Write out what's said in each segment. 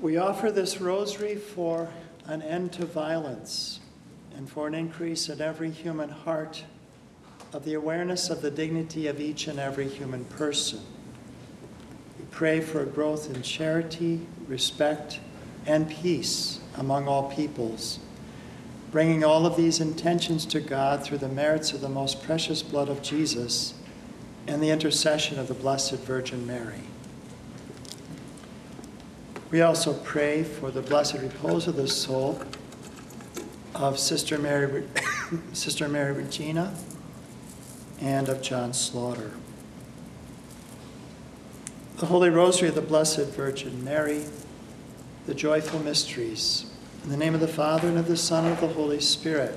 We offer this rosary for an end to violence and for an increase in every human heart of the awareness of the dignity of each and every human person. We pray for a growth in charity, respect, and peace among all peoples, bringing all of these intentions to God through the merits of the most precious blood of Jesus and the intercession of the Blessed Virgin Mary. We also pray for the blessed repose of the soul of Sister Mary, Sister Mary Regina and of John Slaughter. The Holy Rosary of the Blessed Virgin Mary, the joyful mysteries. In the name of the Father, and of the Son, and of the Holy Spirit.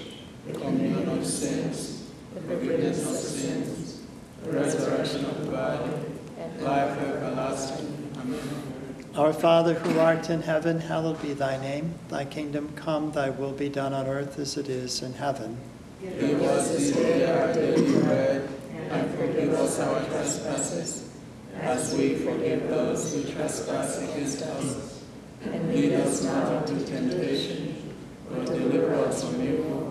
communion of saints, forgiveness of sins, resurrection of the body, life everlasting. Amen. Our Father who art in heaven, hallowed be thy name. Thy kingdom come, thy will be done on earth as it is in heaven. Give us this day our daily bread, and forgive us our trespasses, as we forgive those who trespass against us. And lead us not into temptation, but deliver us from evil.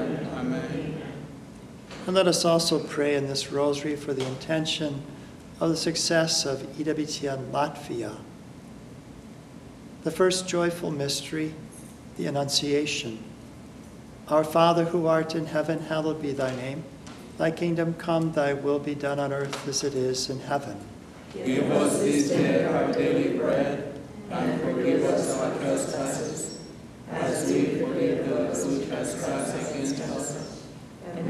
And let us also pray in this rosary for the intention of the success of EWTN Latvia. The first joyful mystery, the Annunciation. Our Father who art in heaven, hallowed be thy name. Thy kingdom come, thy will be done on earth as it is in heaven. Give us this day our daily bread, and forgive us our trespasses, as we forgive those who trespass against us. And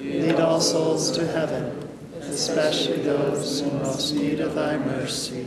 lead all souls to heaven, especially those in most need of thy mercy.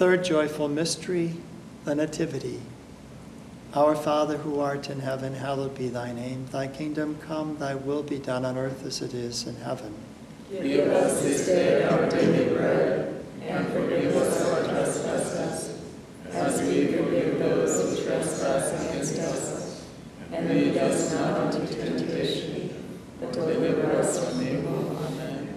Third joyful mystery, the Nativity. Our Father who art in heaven, hallowed be thy name. Thy kingdom come, thy will be done on earth as it is in heaven. Give us this day our daily bread, and forgive us our trespasses, as we forgive those who trespass against us. And lead us not into temptation, but deliver us from evil. Amen.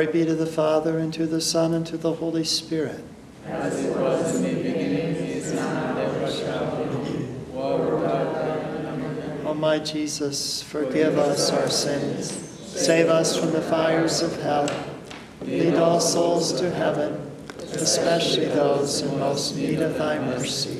Glory be to the Father, and to the Son, and to the Holy Spirit. As it was in the beginning, is now, and ever shall be, world without. Amen. O my Jesus, forgive us our sins, save us from the fires of hell, lead all souls to heaven, especially those in most need of thy mercy.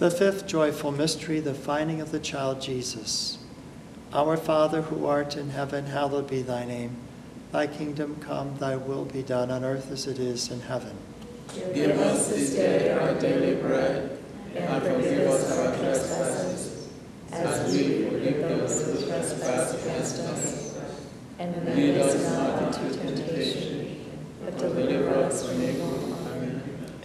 The fifth joyful mystery, the finding of the child Jesus. Our Father who art in heaven, hallowed be thy name. Thy kingdom come, thy will be done on earth as it is in heaven. Give us this day our daily bread, and forgive us our trespasses, as we forgive those who trespass against us. And Lead us not into temptation, but Deliver us from evil.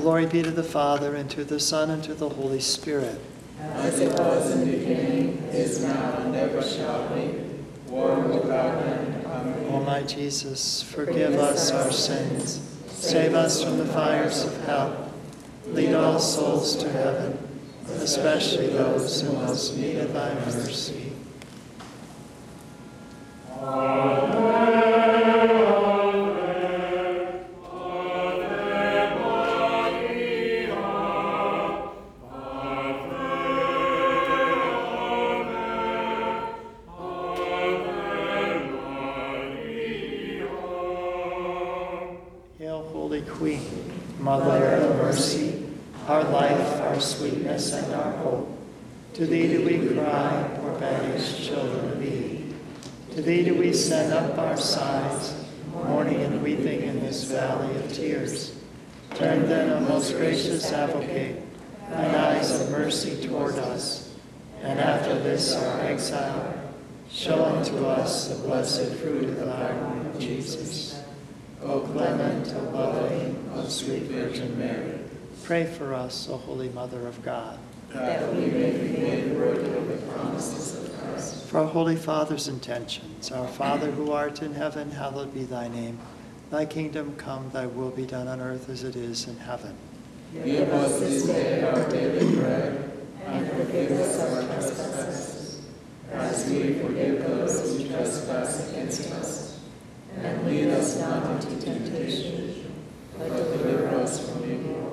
Glory be to the Father, and to the Son, and to the Holy Spirit. As it was in the beginning, is now, and ever shall be, world without end. Amen. O my Jesus, forgive us our sins, save us from the fires of hell, lead all souls to heaven, especially those who most need thy mercy. Hail, sweetness, and our hope. To thee do we cry, poor banished children of Eve. To thee do we send up our sighs, mourning and weeping in this valley of tears. Turn then, O most gracious advocate, thine eyes of mercy toward us, and after this our exile, show unto us the blessed fruit of thy womb, Jesus. O clement, O loving, O sweet Virgin Mary, pray for us, O Holy Mother of God. that we may be made worthy of the promises of Christ. For our Holy Father's intentions, our Father who art in heaven, hallowed be thy name. Thy kingdom come, thy will be done on earth as it is in heaven. Give us this day our daily bread, and forgive us our trespasses, as we forgive those who trespass against us. And lead us not into temptation, but deliver us from evil.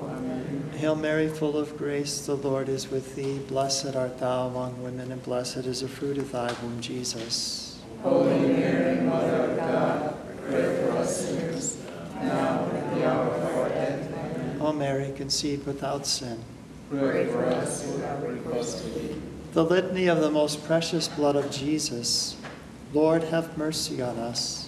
Hail Mary, full of grace, the Lord is with thee. Blessed art thou among women, and blessed is the fruit of thy womb, Jesus. Holy Mary, Mother of God, pray for us sinners, now and at the hour of our death. Amen. O Mary, conceived without sin. Pray for us who have recourse to thee. The litany of the most precious blood of Jesus. Lord, have mercy on us.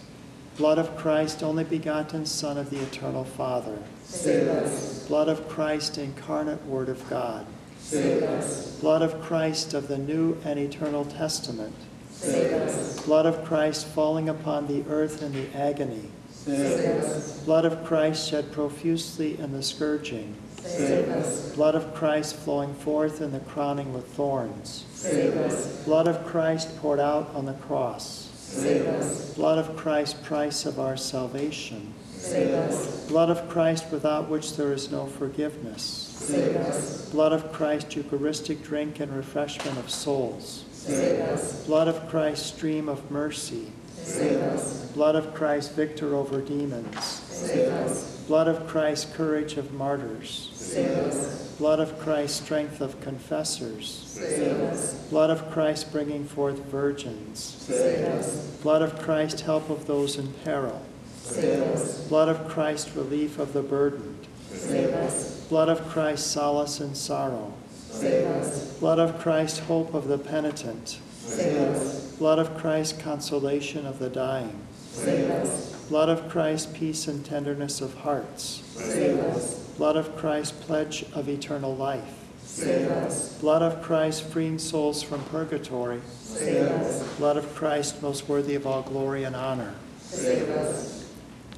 Blood of Christ, only begotten Son of the eternal Father. Save us. Blood of Christ, incarnate Word of God. Save us. Blood of Christ of the New and Eternal Testament. Save us. Blood of Christ falling upon the earth in the agony. Save us. Blood of Christ shed profusely in the scourging. Save us. Blood of Christ flowing forth in the crowning with thorns. Save us. Blood of Christ poured out on the cross. Save us. Blood of Christ, price of our salvation. Save us. Blood of Christ, without which there is no forgiveness. Save us. Blood of Christ, Eucharistic drink and refreshment of souls. Save us. Blood of Christ, stream of mercy. Save us. Blood of Christ, victor over demons. Save us. Blood of Christ, courage of martyrs. Save us. Blood of Christ, strength of confessors. Save us. Blood of Christ, bringing forth virgins. Save us. Blood of Christ, help of those in peril. Save us. Blood of Christ, relief of the burdened. Save us. Blood of Christ, solace in sorrow. Save us. Blood of Christ, hope of the penitent. Save us. Blood of Christ, consolation of the dying. Save us. Blood of Christ, peace and tenderness of hearts. Save us. Blood of Christ, pledge of eternal life. Save us. Blood of Christ, freeing souls from purgatory. Save us. Blood of Christ, most worthy of all glory and honor. Save us.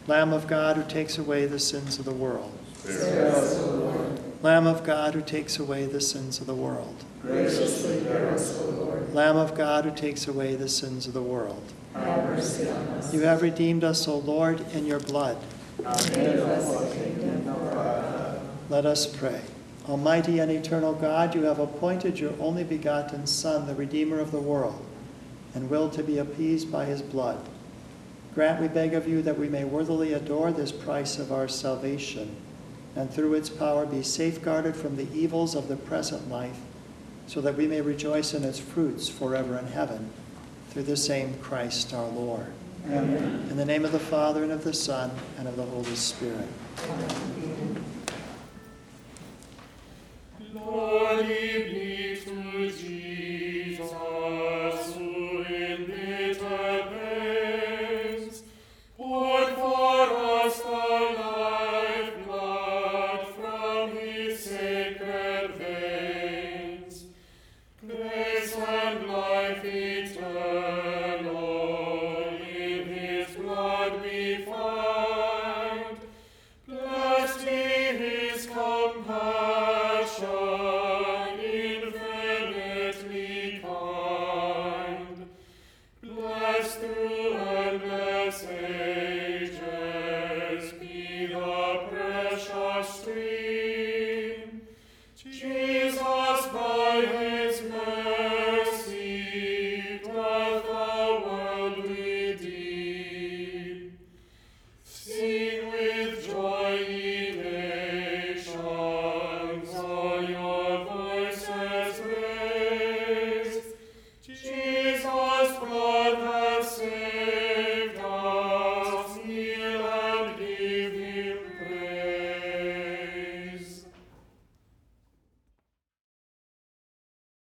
Lamb of God, who takes away the sins of the world. Spare us, O Lord. Lamb of God, who takes away the sins of the world. Graciously hear us, O Lord. Lamb of God, who takes away the sins of the world. Have mercy on us. You have redeemed us, O Lord, in your blood. Made us a kingdom for our God. Let us pray. Almighty and eternal God, you have appointed your only begotten Son, the Redeemer of the world, and will to be appeased by his blood. Grant, we beg of you, that we may worthily adore this price of our salvation, and through its power be safeguarded from the evils of the present life, so that we may rejoice in its fruits forever in heaven, through the same Christ our Lord. Amen. In the name of the Father, and of the Son, and of the Holy Spirit. Glory be